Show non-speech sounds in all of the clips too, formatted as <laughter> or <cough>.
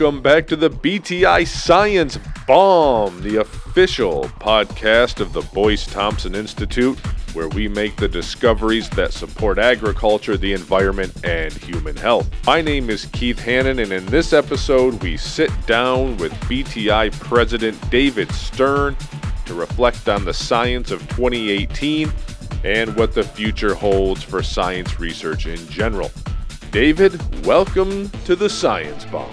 Welcome back to the BTI Science Bomb, the official podcast of the Boyce Thompson Institute, where we make the discoveries that support agriculture, the environment, and human health. My name is Keith Hannon, and in this episode, we sit down with BTI President David Stern to reflect on the science of 2018 and what the future holds for science research in general. David, welcome to the Science Bomb.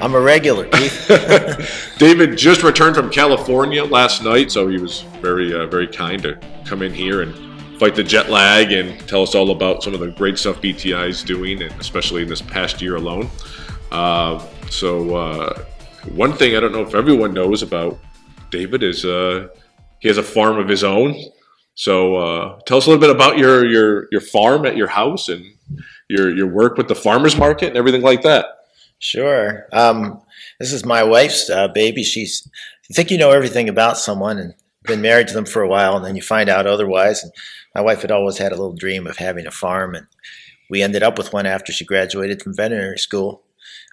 I'm a regular, Keith. <laughs> <laughs> David just returned from California last night, so he was very, uh, very kind to come in here and fight the jet lag and tell us all about some of the great stuff BTI is doing, and especially in this past year alone. Uh, so, uh, one thing I don't know if everyone knows about David is uh, he has a farm of his own. So, uh, tell us a little bit about your your your farm at your house and your your work with the farmers market and everything like that. Sure. Um, this is my wife's uh, baby. She's you think you know everything about someone and been married to them for a while, and then you find out otherwise. And my wife had always had a little dream of having a farm, and we ended up with one after she graduated from veterinary school.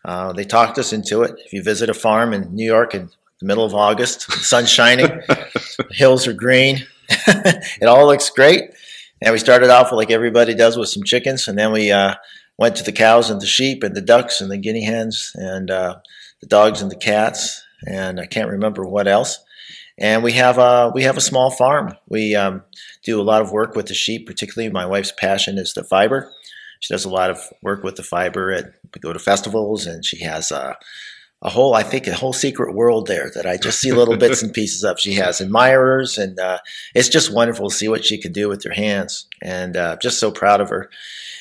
Uh, they talked us into it. If you visit a farm in New York in the middle of August, the sun's shining, <laughs> the hills are green, <laughs> it all looks great. And we started off like everybody does with some chickens, and then we uh, went to the cows and the sheep and the ducks and the guinea hens and uh, the dogs and the cats, and I can't remember what else. And we have a we have a small farm. We um, do a lot of work with the sheep, particularly my wife's passion is the fiber. She does a lot of work with the fiber. At we go to festivals, and she has a, a whole I think a whole secret world there that I just see little bits and <laughs> pieces of. She has admirers, and uh, it's just wonderful to see what she can do with her hands. And uh, just so proud of her.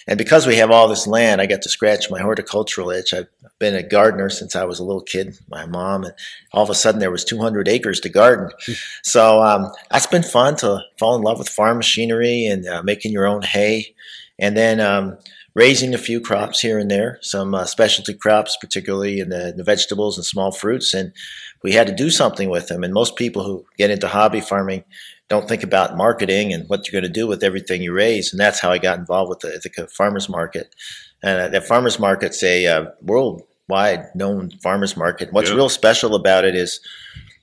And because we have all this land, I got to scratch my horticultural itch. I've been a gardener since I was a little kid. My mom, and all of a sudden there was 200 acres to garden. <laughs> so um, that's been fun to fall in love with farm machinery and uh, making your own hay, and then um, raising a few crops here and there, some uh, specialty crops, particularly in the, the vegetables and small fruits. And we had to do something with them. And most people who get into hobby farming don't think about marketing and what you're going to do with everything you raise. And that's how I got involved with the, the farmers market. And uh, that farmers market's a uh, worldwide known farmers market. What's yeah. real special about it is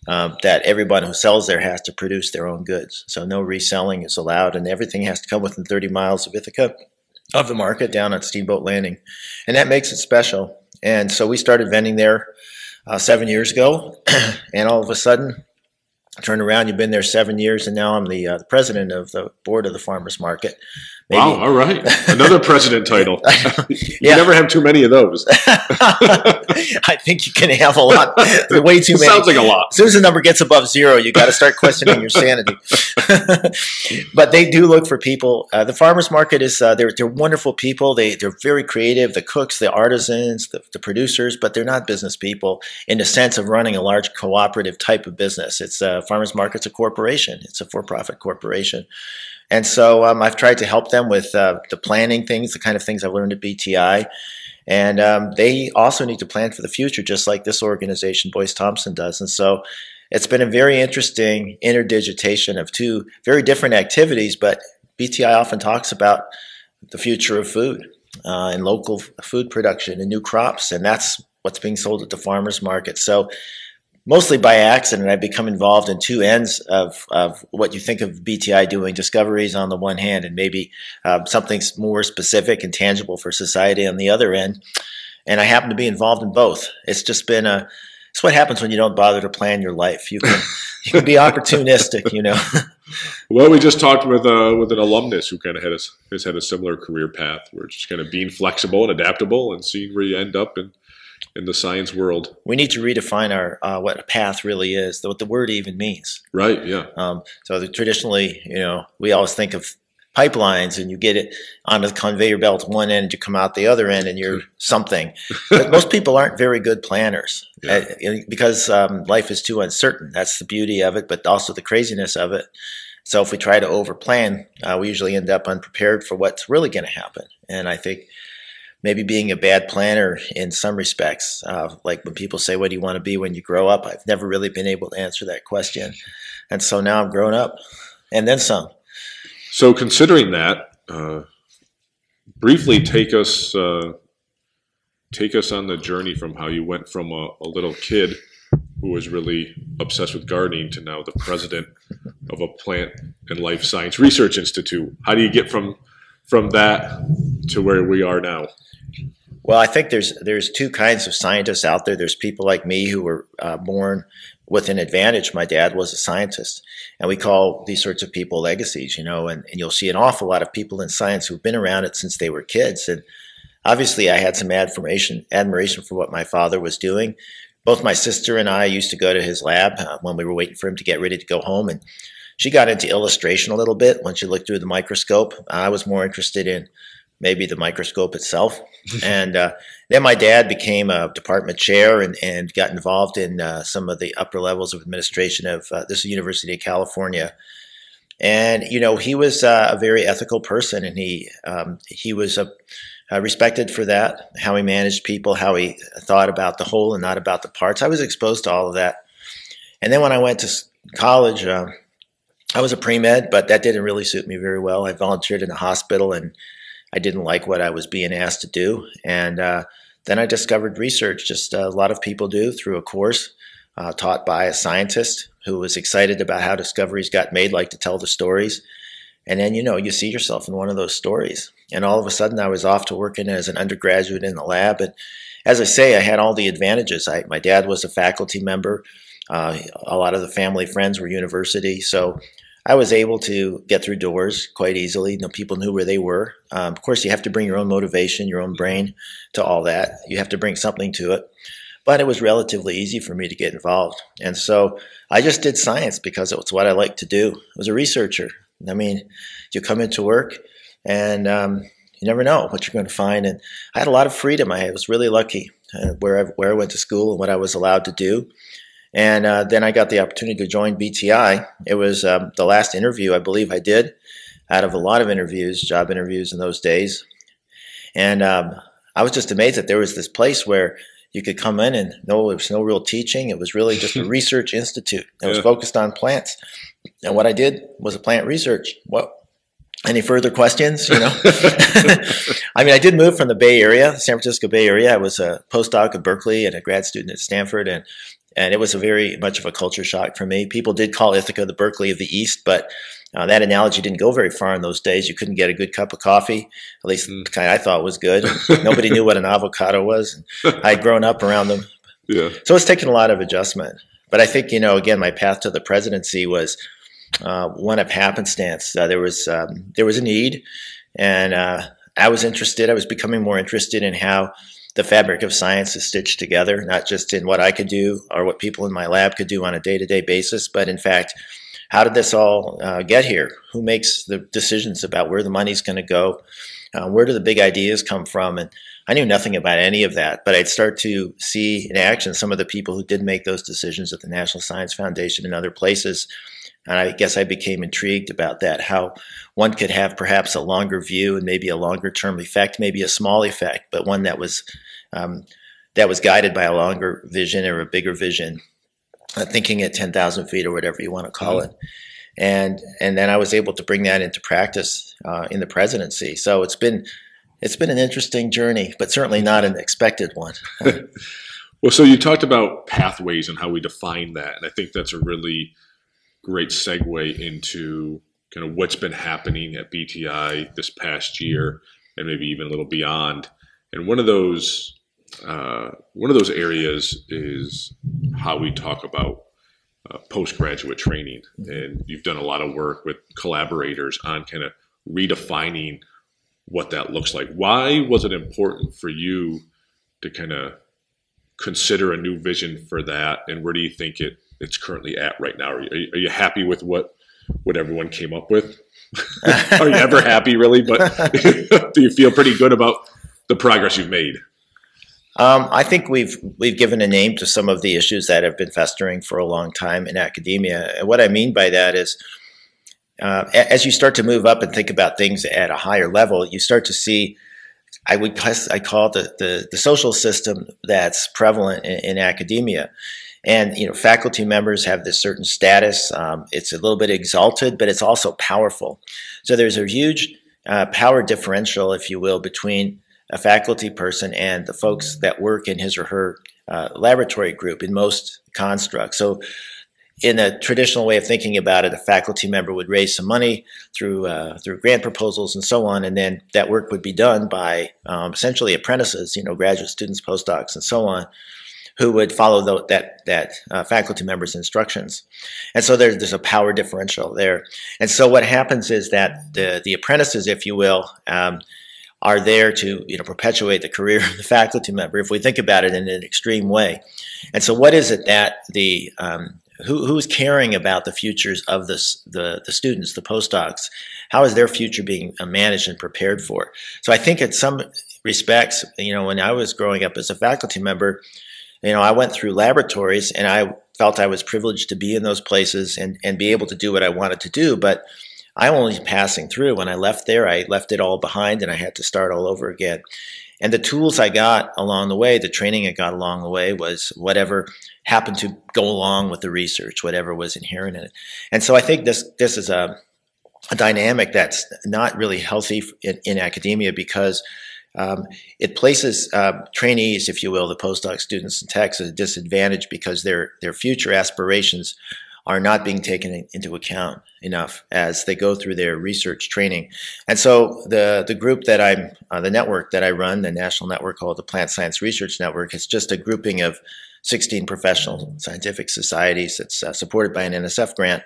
um, that everyone who sells there has to produce their own goods. So no reselling is allowed, and everything has to come within 30 miles of Ithaca, of the market down at Steamboat Landing. And that makes it special. And so we started vending there uh, seven years ago, <clears throat> and all of a sudden, turned around. You've been there seven years, and now I'm the, uh, the president of the board of the farmers market. Maybe. Wow! All right, another president title. <laughs> you yeah. never have too many of those. <laughs> I think you can have a lot. <laughs> Way too many. Sounds like a lot. As soon as the number gets above zero, you got to start questioning your sanity. but they do look for people. Uh, the farmers market is uh, they're they're wonderful people. They they're very creative. The cooks, the artisans, the, the producers, but they're not business people in the sense of running a large cooperative type of business. It's a uh, farmers market's a corporation. It's a for-profit corporation. And so um, I've tried to help them with uh, the planning things, the kind of things I've learned at BTI. And um, they also need to plan for the future, just like this organization, Boyce Thompson, does. And so it's been a very interesting interdigitation of two very different activities, but BTI often talks about the future of food uh, and local food production and new crops, and that's what's being sold at the farmers market. So mostly by accident, I've become involved in two ends of, of what you think of BTI doing discoveries on the one hand, and maybe uh, something more specific and tangible for society on the other end. And I happen to be involved in both. It's just been a it's what happens when you don't bother to plan your life. You can <laughs> you can be opportunistic, you know. <laughs> well, we just talked with uh, with an alumnus who kind of had a, has had a similar career path. We're just kind of being flexible and adaptable and seeing where you end up and in the science world. We need to redefine our uh, what a path really is, what the word even means. Right. Yeah. Um, so the, traditionally, you know, we always think of pipelines, and you get it onto the conveyor belt one end, you come out the other end, and you're <laughs> something. but most people aren't very good planners yeah. uh, because um, life is too uncertain. That's the beauty of it, but also the craziness of it. So if we try to overplan, uh, we usually end up unprepared for what's really going to happen. And I think maybe being a bad planner in some respects. Uh, like when people say, What do you want to be when you grow up? I've never really been able to answer that question. And so now I'm grown up and then some. So, considering that, uh, briefly take us uh, take us on the journey from how you went from a, a little kid who was really obsessed with gardening to now the president of a plant and life science research institute. How do you get from from that to where we are now? Well, I think there's there's two kinds of scientists out there. There's people like me who were uh, born with an advantage. My dad was a scientist, and we call these sorts of people legacies. You know, and, and you'll see an awful lot of people in science who've been around it since they were kids. And obviously, I had some admiration admiration for what my father was doing. Both my sister and I used to go to his lab uh, when we were waiting for him to get ready to go home, and she got into illustration a little bit when she looked through the microscope. I was more interested in maybe the microscope itself. <laughs> and uh, then my dad became a department chair and, and got involved in uh, some of the upper levels of administration of uh, this University of California. And you know, he was uh, a very ethical person, and he um, he was a, respected for that. How he managed people, how he thought about the whole and not about the parts. I was exposed to all of that. And then when I went to college, uh, I was a pre med, but that didn't really suit me very well. I volunteered in a hospital and I didn't like what I was being asked to do. And uh, then I discovered research, just a lot of people do, through a course uh, taught by a scientist who was excited about how discoveries got made, like to tell the stories. And then, you know, you see yourself in one of those stories. And all of a sudden, I was off to working as an undergraduate in the lab. And as I say, I had all the advantages. I, my dad was a faculty member. Uh, a lot of the family friends were university. So I was able to get through doors quite easily. You know, people knew where they were. Um, of course, you have to bring your own motivation, your own brain to all that. You have to bring something to it. But it was relatively easy for me to get involved. And so I just did science because it was what I liked to do. I was a researcher. I mean, you come into work and um, you never know what you're going to find. And I had a lot of freedom. I was really lucky uh, where, I, where I went to school and what I was allowed to do. And uh, then I got the opportunity to join BTI. It was um, the last interview I believe I did out of a lot of interviews, job interviews in those days. And um, I was just amazed that there was this place where you could come in and no, there was no real teaching. It was really just a <laughs> research institute. It was focused on plants. And what I did was a plant research. What? Any further questions? You know, <laughs> I mean, I did move from the Bay Area, San Francisco Bay Area. I was a postdoc at Berkeley and a grad student at Stanford, and and it was a very much of a culture shock for me. People did call Ithaca the Berkeley of the East, but uh, that analogy didn't go very far in those days. You couldn't get a good cup of coffee, at least mm. the kind I thought was good. <laughs> Nobody knew what an avocado was. I'd grown up around them. Yeah. So it's taken a lot of adjustment. But I think, you know, again, my path to the presidency was uh, one of happenstance. Uh, there was um, there was a need, and uh, I was interested. I was becoming more interested in how the fabric of science is stitched together, not just in what I could do or what people in my lab could do on a day to day basis, but in fact, how did this all uh, get here? Who makes the decisions about where the money's going to go? Uh, where do the big ideas come from? And I knew nothing about any of that, but I'd start to see in action some of the people who did make those decisions at the National Science Foundation and other places. And I guess I became intrigued about that, how one could have perhaps a longer view and maybe a longer term effect, maybe a small effect, but one that was um, that was guided by a longer vision or a bigger vision, uh, thinking at 10,000 feet or whatever you want to call mm-hmm. it. And, and then I was able to bring that into practice uh, in the presidency. So it's been, it's been an interesting journey, but certainly not an expected one. <laughs> <laughs> well, so you talked about pathways and how we define that. And I think that's a really great segue into kind of what's been happening at BTI this past year and maybe even a little beyond. And one of those uh, one of those areas is how we talk about uh, postgraduate training, and you've done a lot of work with collaborators on kind of redefining what that looks like. Why was it important for you to kind of consider a new vision for that, and where do you think it it's currently at right now? Are you, are you happy with what what everyone came up with? <laughs> Are you ever happy, really? But <laughs> do you feel pretty good about the progress you've made? Um, I think we've we've given a name to some of the issues that have been festering for a long time in academia. And what I mean by that is, uh, as you start to move up and think about things at a higher level, you start to see. I would I call it the, the, the social system that's prevalent in, in academia. And you know, faculty members have this certain status. Um, it's a little bit exalted, but it's also powerful. So there's a huge uh, power differential, if you will, between a faculty person and the folks that work in his or her uh, laboratory group in most constructs. So in a traditional way of thinking about it, a faculty member would raise some money through uh, through grant proposals and so on, and then that work would be done by um, essentially apprentices, you know, graduate students, postdocs, and so on, who would follow the, that that uh, faculty member's instructions. And so there's there's a power differential there. And so what happens is that the the apprentices, if you will. Um, are there to you know perpetuate the career of the faculty member if we think about it in an extreme way and so what is it that the um, who, who's caring about the futures of the, the students, the postdocs? How is their future being uh, managed and prepared for? So I think in some respects, you know, when I was growing up as a faculty member, you know, I went through laboratories and I felt I was privileged to be in those places and, and be able to do what I wanted to do. But I was only passing through. When I left there, I left it all behind and I had to start all over again. And the tools I got along the way, the training I got along the way was whatever happened to go along with the research, whatever was inherent in it. And so I think this this is a, a dynamic that's not really healthy in, in academia because um, it places uh, trainees, if you will, the postdoc students in techs at a disadvantage because their their future aspirations are not being taken into account enough as they go through their research training. And so the the group that I'm uh, the network that I run, the national network called the Plant Science Research Network, is just a grouping of 16 professional scientific societies that's uh, supported by an NSF grant.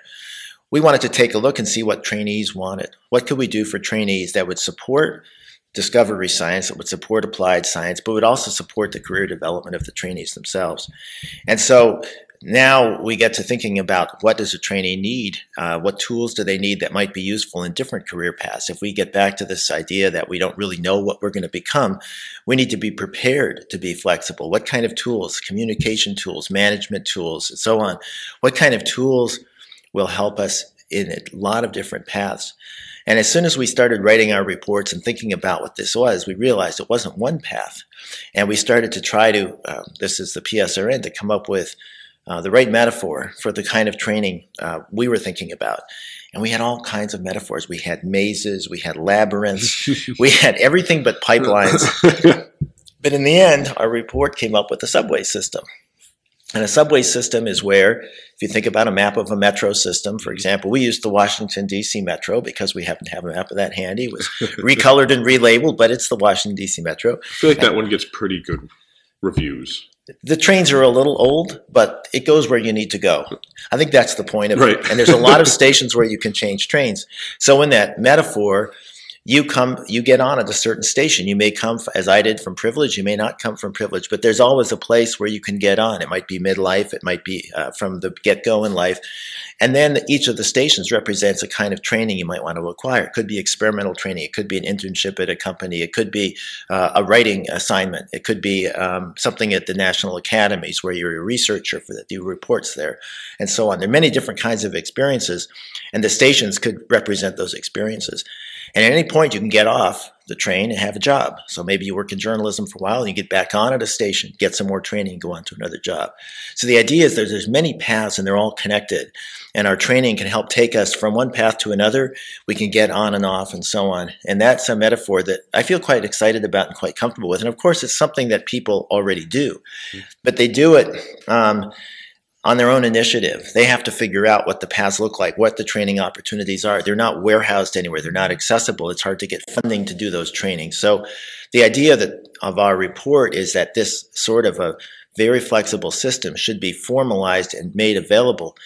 We wanted to take a look and see what trainees wanted. What could we do for trainees that would support discovery science, that would support applied science, but would also support the career development of the trainees themselves. And so now we get to thinking about what does a trainee need? Uh, what tools do they need that might be useful in different career paths? If we get back to this idea that we don't really know what we're going to become, we need to be prepared to be flexible. What kind of tools, communication tools, management tools, and so on? What kind of tools will help us in a lot of different paths? And as soon as we started writing our reports and thinking about what this was, we realized it wasn't one path. And we started to try to, uh, this is the PSRN, to come up with uh, the right metaphor for the kind of training uh, we were thinking about. And we had all kinds of metaphors. We had mazes, we had labyrinths, <laughs> we had everything but pipelines. <laughs> but in the end, our report came up with a subway system. And a subway system is where, if you think about a map of a metro system, for example, we used the Washington, D.C. Metro because we happen to have a map of that handy. It was <laughs> recolored and relabeled, but it's the Washington, D.C. Metro. I feel like that one gets pretty good reviews the trains are a little old, but it goes where you need to go. I think that's the point of right. it. And there's a lot of <laughs> stations where you can change trains. So in that metaphor, you come you get on at a certain station. You may come as i did from privilege. You may not come from privilege but there's always a place where you can get on. It might be midlife. It might be uh, from the get-go in life. And then each of the stations represents a kind of training you might want to acquire. It could be experimental training. It could be an internship at a company. It could be uh, a writing assignment. It could be um, something at the national academies where you're a researcher for that reports there and so on. There are many different kinds of experiences and the stations could represent those experiences and at any point, you can get off the train and have a job. So maybe you work in journalism for a while and you get back on at a station, get some more training, and go on to another job. So the idea is there's, there's many paths and they're all connected. And our training can help take us from one path to another. We can get on and off and so on. And that's a metaphor that I feel quite excited about and quite comfortable with. And of course, it's something that people already do, mm-hmm. but they do it. Um, on their own initiative. They have to figure out what the paths look like, what the training opportunities are. They're not warehoused anywhere. They're not accessible. It's hard to get funding to do those trainings. So the idea that of our report is that this sort of a very flexible system should be formalized and made available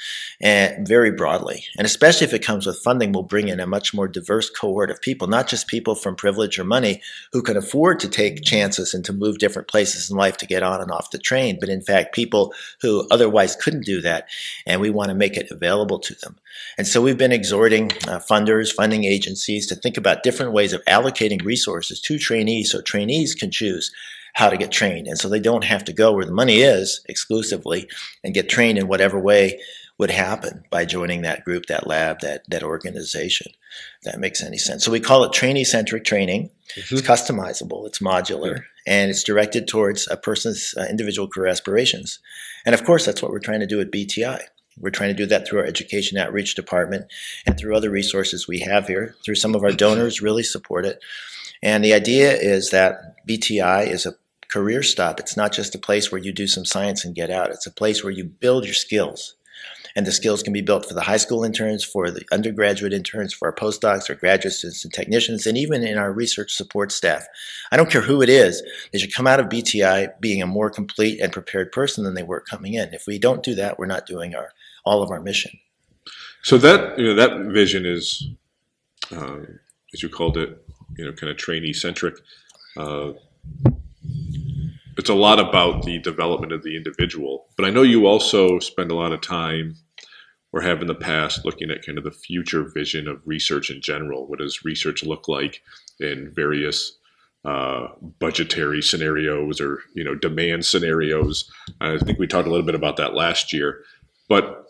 and very broadly. And especially if it comes with funding, we'll bring in a much more diverse cohort of people, not just people from privilege or money who can afford to take chances and to move different places in life to get on and off the train, but in fact, people who otherwise couldn't do that. And we want to make it available to them. And so we've been exhorting uh, funders, funding agencies to think about different ways of allocating resources to trainees so trainees can choose how to get trained. And so they don't have to go where the money is exclusively and get trained in whatever way would happen by joining that group, that lab, that, that organization. that makes any sense. So we call it trainee centric training. Mm-hmm. It's customizable, it's modular, and it's directed towards a person's uh, individual career aspirations. And of course, that's what we're trying to do at BTI. We're trying to do that through our education outreach department and through other resources we have here. Through some of our donors, really support it. And the idea is that BTI is a career stop. It's not just a place where you do some science and get out. It's a place where you build your skills. And the skills can be built for the high school interns, for the undergraduate interns, for our postdocs, our graduate students and technicians, and even in our research support staff. I don't care who it is, they should come out of BTI being a more complete and prepared person than they were coming in. If we don't do that, we're not doing our all of our mission. So that you know that vision is, uh, as you called it, you know, kind of trainee centric. Uh, it's a lot about the development of the individual. But I know you also spend a lot of time or have in the past looking at kind of the future vision of research in general. What does research look like in various uh, budgetary scenarios or you know demand scenarios? I think we talked a little bit about that last year. But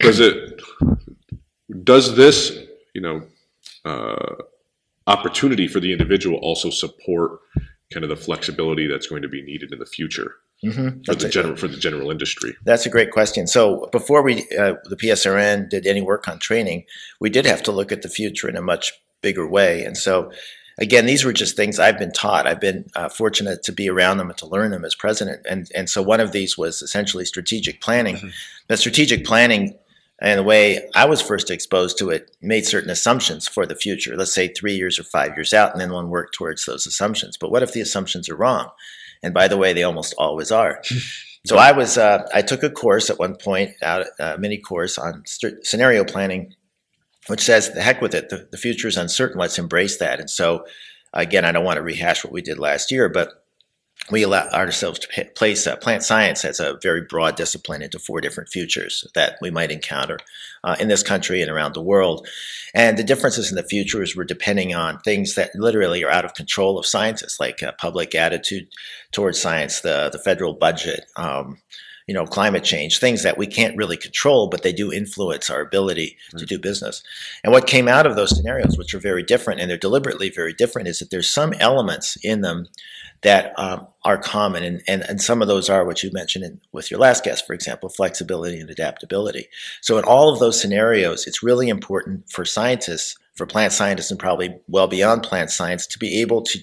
does it does this you know uh, opportunity for the individual also support kind of the flexibility that's going to be needed in the future mm-hmm. for the general for the general industry? That's a great question. So before we uh, the PSRN did any work on training, we did have to look at the future in a much bigger way, and so. Again, these were just things I've been taught. I've been uh, fortunate to be around them and to learn them as president. And, and so one of these was essentially strategic planning. Mm-hmm. Strategic planning and the way I was first exposed to it made certain assumptions for the future, let's say three years or five years out, and then one worked towards those assumptions. But what if the assumptions are wrong? And by the way, they almost always are. <laughs> so I was, uh, I took a course at one point, out a mini course on st- scenario planning, which says, the heck with it, the, the future is uncertain, let's embrace that. And so, again, I don't want to rehash what we did last year, but we allow ourselves to place uh, plant science as a very broad discipline into four different futures that we might encounter uh, in this country and around the world. And the differences in the futures were depending on things that literally are out of control of scientists, like uh, public attitude towards science, the, the federal budget, um, you know, climate change, things that we can't really control, but they do influence our ability to do business. And what came out of those scenarios, which are very different, and they're deliberately very different, is that there's some elements in them that um, are common. And, and, and some of those are what you mentioned in, with your last guest, for example, flexibility and adaptability. So, in all of those scenarios, it's really important for scientists, for plant scientists, and probably well beyond plant science, to be able to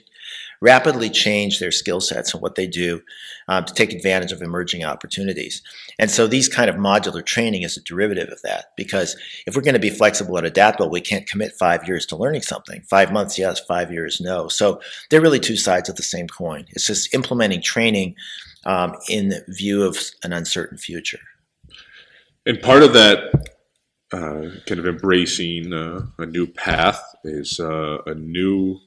rapidly change their skill sets and what they do um, to take advantage of emerging opportunities. And so these kind of modular training is a derivative of that because if we're going to be flexible and adaptable, we can't commit five years to learning something. Five months, yes, five years, no. So they're really two sides of the same coin. It's just implementing training um, in view of an uncertain future. And part of that uh, kind of embracing uh, a new path is uh, a new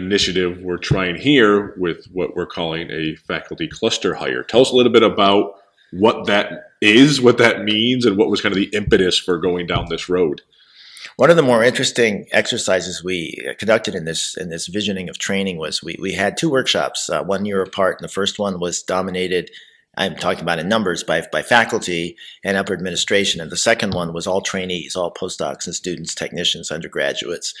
initiative we're trying here with what we're calling a faculty cluster hire. Tell us a little bit about what that is, what that means, and what was kind of the impetus for going down this road. One of the more interesting exercises we conducted in this in this visioning of training was we, we had two workshops, uh, one year apart, and the first one was dominated. I'm talking about in numbers by by faculty and upper administration, and the second one was all trainees, all postdocs and students, technicians, undergraduates.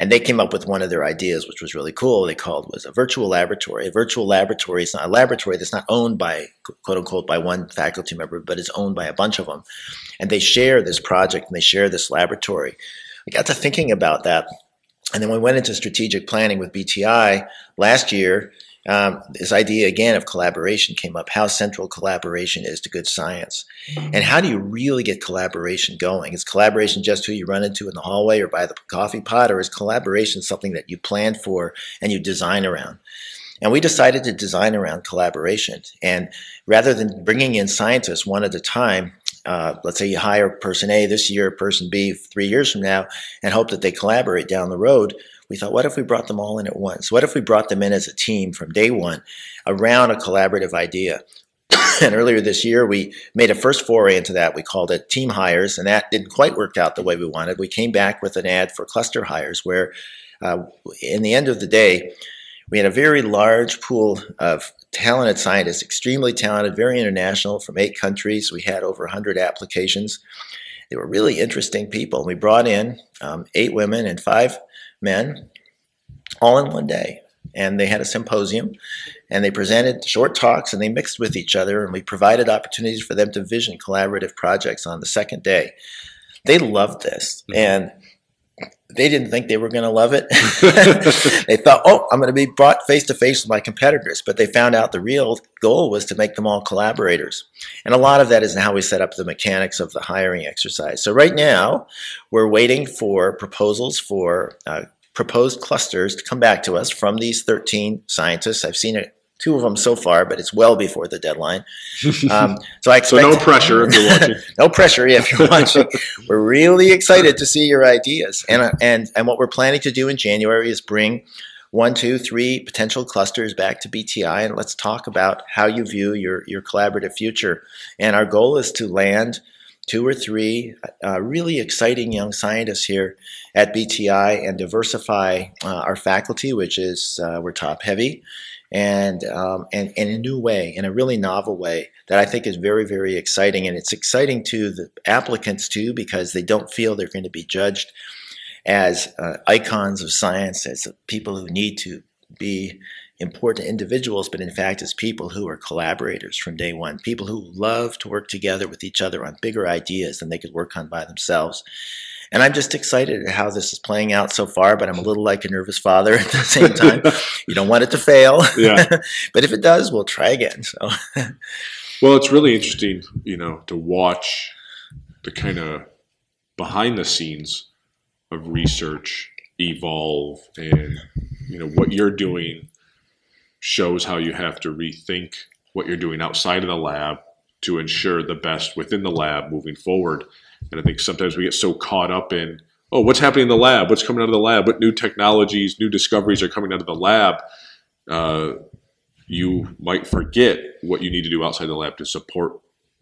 And they came up with one of their ideas, which was really cool. They called was a virtual laboratory. A virtual laboratory is not a laboratory that's not owned by quote unquote by one faculty member, but is owned by a bunch of them. And they share this project and they share this laboratory. I got to thinking about that. And then we went into strategic planning with BTI last year um, this idea again of collaboration came up how central collaboration is to good science. And how do you really get collaboration going? Is collaboration just who you run into in the hallway or by the coffee pot or is collaboration something that you plan for and you design around? And we decided to design around collaboration. And rather than bringing in scientists one at a time uh, let's say you hire person a this year person b three years from now and hope that they collaborate down the road we thought, what if we brought them all in at once? What if we brought them in as a team from day one around a collaborative idea? <coughs> and earlier this year, we made a first foray into that. We called it team hires, and that didn't quite work out the way we wanted. We came back with an ad for cluster hires, where uh, in the end of the day, we had a very large pool of talented scientists, extremely talented, very international, from eight countries. We had over 100 applications. They were really interesting people. We brought in um, eight women and five men all in one day. And they had a symposium and they presented short talks and they mixed with each other and we provided opportunities for them to vision collaborative projects on the second day. They loved this. Mm-hmm. And they didn't think they were going to love it. <laughs> <laughs> they thought, oh, I'm going to be brought face to face with my competitors. But they found out the real goal was to make them all collaborators. And a lot of that is how we set up the mechanics of the hiring exercise. So right now, we're waiting for proposals for uh, proposed clusters to come back to us from these 13 scientists. I've seen it two of them so far, but it's well before the deadline. Um, so I expect <laughs> so no pressure if you're watching. <laughs> no pressure if you're watching. we're really excited to see your ideas, and uh, and and what we're planning to do in January is bring one, two, three potential clusters back to BTI, and let's talk about how you view your your collaborative future. And our goal is to land two or three uh, really exciting young scientists here at BTI and diversify uh, our faculty, which is uh, we're top heavy, and, um, and, in a new way, in a really novel way that I think is very, very exciting. And it's exciting to the applicants too because they don't feel they're going to be judged as uh, icons of science, as people who need to be important individuals, but in fact as people who are collaborators from day one, people who love to work together with each other on bigger ideas than they could work on by themselves. And I'm just excited at how this is playing out so far, but I'm a little like a nervous father <laughs> at the same time. <laughs> you don't want it to fail. Yeah. <laughs> but if it does, we'll try again. So Well, it's really interesting, you know, to watch the kind of behind the scenes of research evolve and you know what you're doing shows how you have to rethink what you're doing outside of the lab to ensure the best within the lab moving forward and I think sometimes we get so caught up in, oh, what's happening in the lab? What's coming out of the lab? What new technologies, new discoveries are coming out of the lab? Uh, you might forget what you need to do outside the lab to support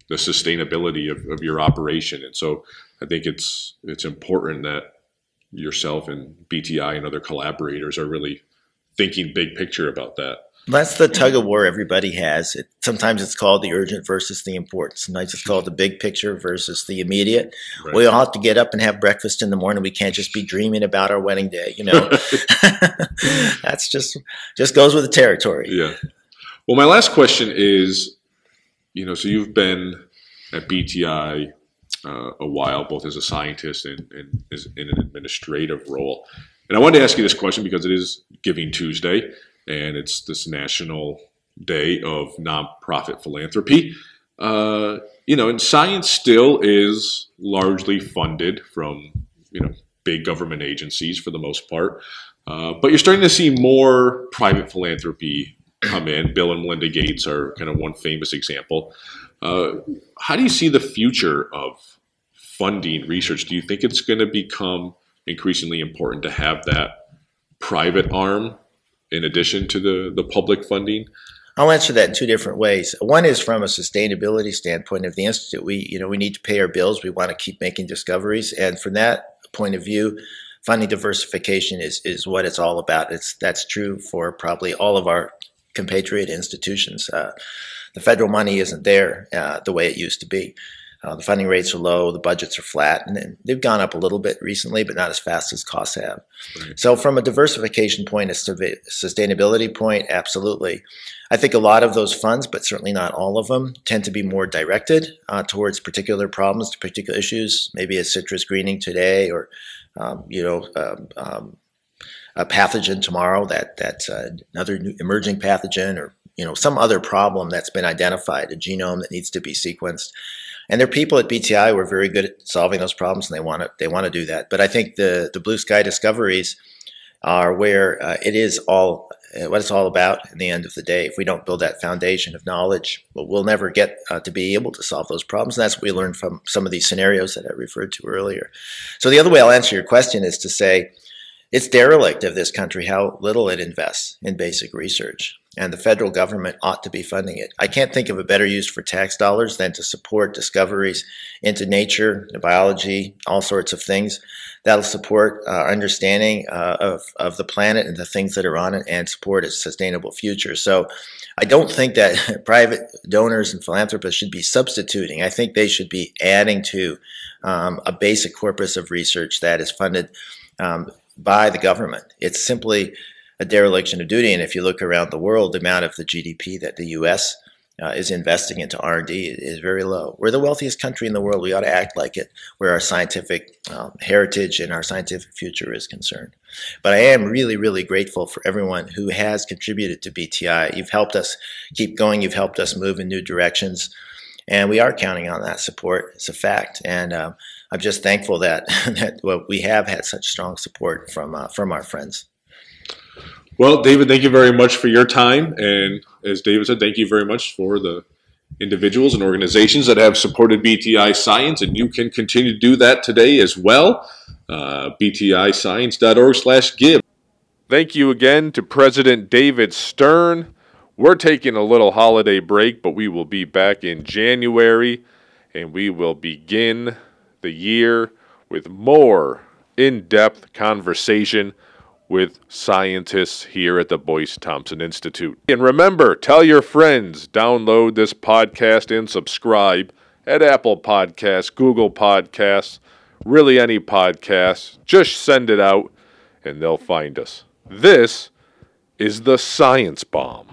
the sustainability of, of your operation. And so I think it's it's important that yourself and BTI and other collaborators are really thinking big picture about that. That's the tug of war everybody has. It, sometimes it's called the urgent versus the important. Sometimes it's called the big picture versus the immediate. Right. We all have to get up and have breakfast in the morning. We can't just be dreaming about our wedding day. You know, <laughs> <laughs> that's just just goes with the territory. Yeah. Well, my last question is, you know, so you've been at BTI uh, a while, both as a scientist and, and in an administrative role. And I wanted to ask you this question because it is Giving Tuesday and it's this national day of nonprofit philanthropy. Uh, you know, and science still is largely funded from you know big government agencies for the most part, uh, but you're starting to see more private philanthropy come in. Bill and Melinda Gates are kind of one famous example. Uh, how do you see the future of funding research? Do you think it's going to become increasingly important to have that private arm in addition to the, the public funding? I'll answer that in two different ways. One is from a sustainability standpoint of the institute. We, you know, we need to pay our bills. We want to keep making discoveries, and from that point of view, funding diversification is is what it's all about. It's that's true for probably all of our compatriot institutions. Uh, the federal money isn't there uh, the way it used to be. Uh, the funding rates are low, the budgets are flat, and they've gone up a little bit recently, but not as fast as costs have. Right. So, from a diversification point, a sustainability point, absolutely. I think a lot of those funds, but certainly not all of them, tend to be more directed uh, towards particular problems, particular issues, maybe a citrus greening today, or um, you know. Um, um, a pathogen tomorrow that that's uh, another emerging pathogen or you know some other problem that's been identified a genome that needs to be sequenced and there are people at BTI who are very good at solving those problems, and they want to they want to do that. But I think the the blue sky discoveries are where uh, it is all uh, what it's all about in the end of the day. If we don't build that foundation of knowledge, well, we'll never get uh, to be able to solve those problems. And that's what we learned from some of these scenarios that I referred to earlier. So the other way I'll answer your question is to say it's derelict of this country how little it invests in basic research and the federal government ought to be funding it. I can't think of a better use for tax dollars than to support discoveries into nature, biology, all sorts of things that'll support our uh, understanding uh, of, of the planet and the things that are on it and support its sustainable future. So I don't think that <laughs> private donors and philanthropists should be substituting. I think they should be adding to um, a basic corpus of research that is funded um, by the government. It's simply a dereliction of duty. And if you look around the world, the amount of the GDP that the U.S. uh, is investing into R&D is very low. We're the wealthiest country in the world. We ought to act like it where our scientific um, heritage and our scientific future is concerned. But I am really, really grateful for everyone who has contributed to BTI. You've helped us keep going. You've helped us move in new directions. And we are counting on that support. It's a fact. And um, I'm just thankful that, <laughs> that well, we have had such strong support from, uh, from our friends. Well, David, thank you very much for your time. And as David said, thank you very much for the individuals and organizations that have supported BTI Science, and you can continue to do that today as well. Uh, BTIScience.org slash give. Thank you again to President David Stern. We're taking a little holiday break, but we will be back in January, and we will begin the year with more in depth conversation with scientists here at the Boyce Thompson Institute. And remember, tell your friends, download this podcast and subscribe at Apple Podcasts, Google Podcasts, really any podcast. Just send it out and they'll find us. This is the Science Bomb.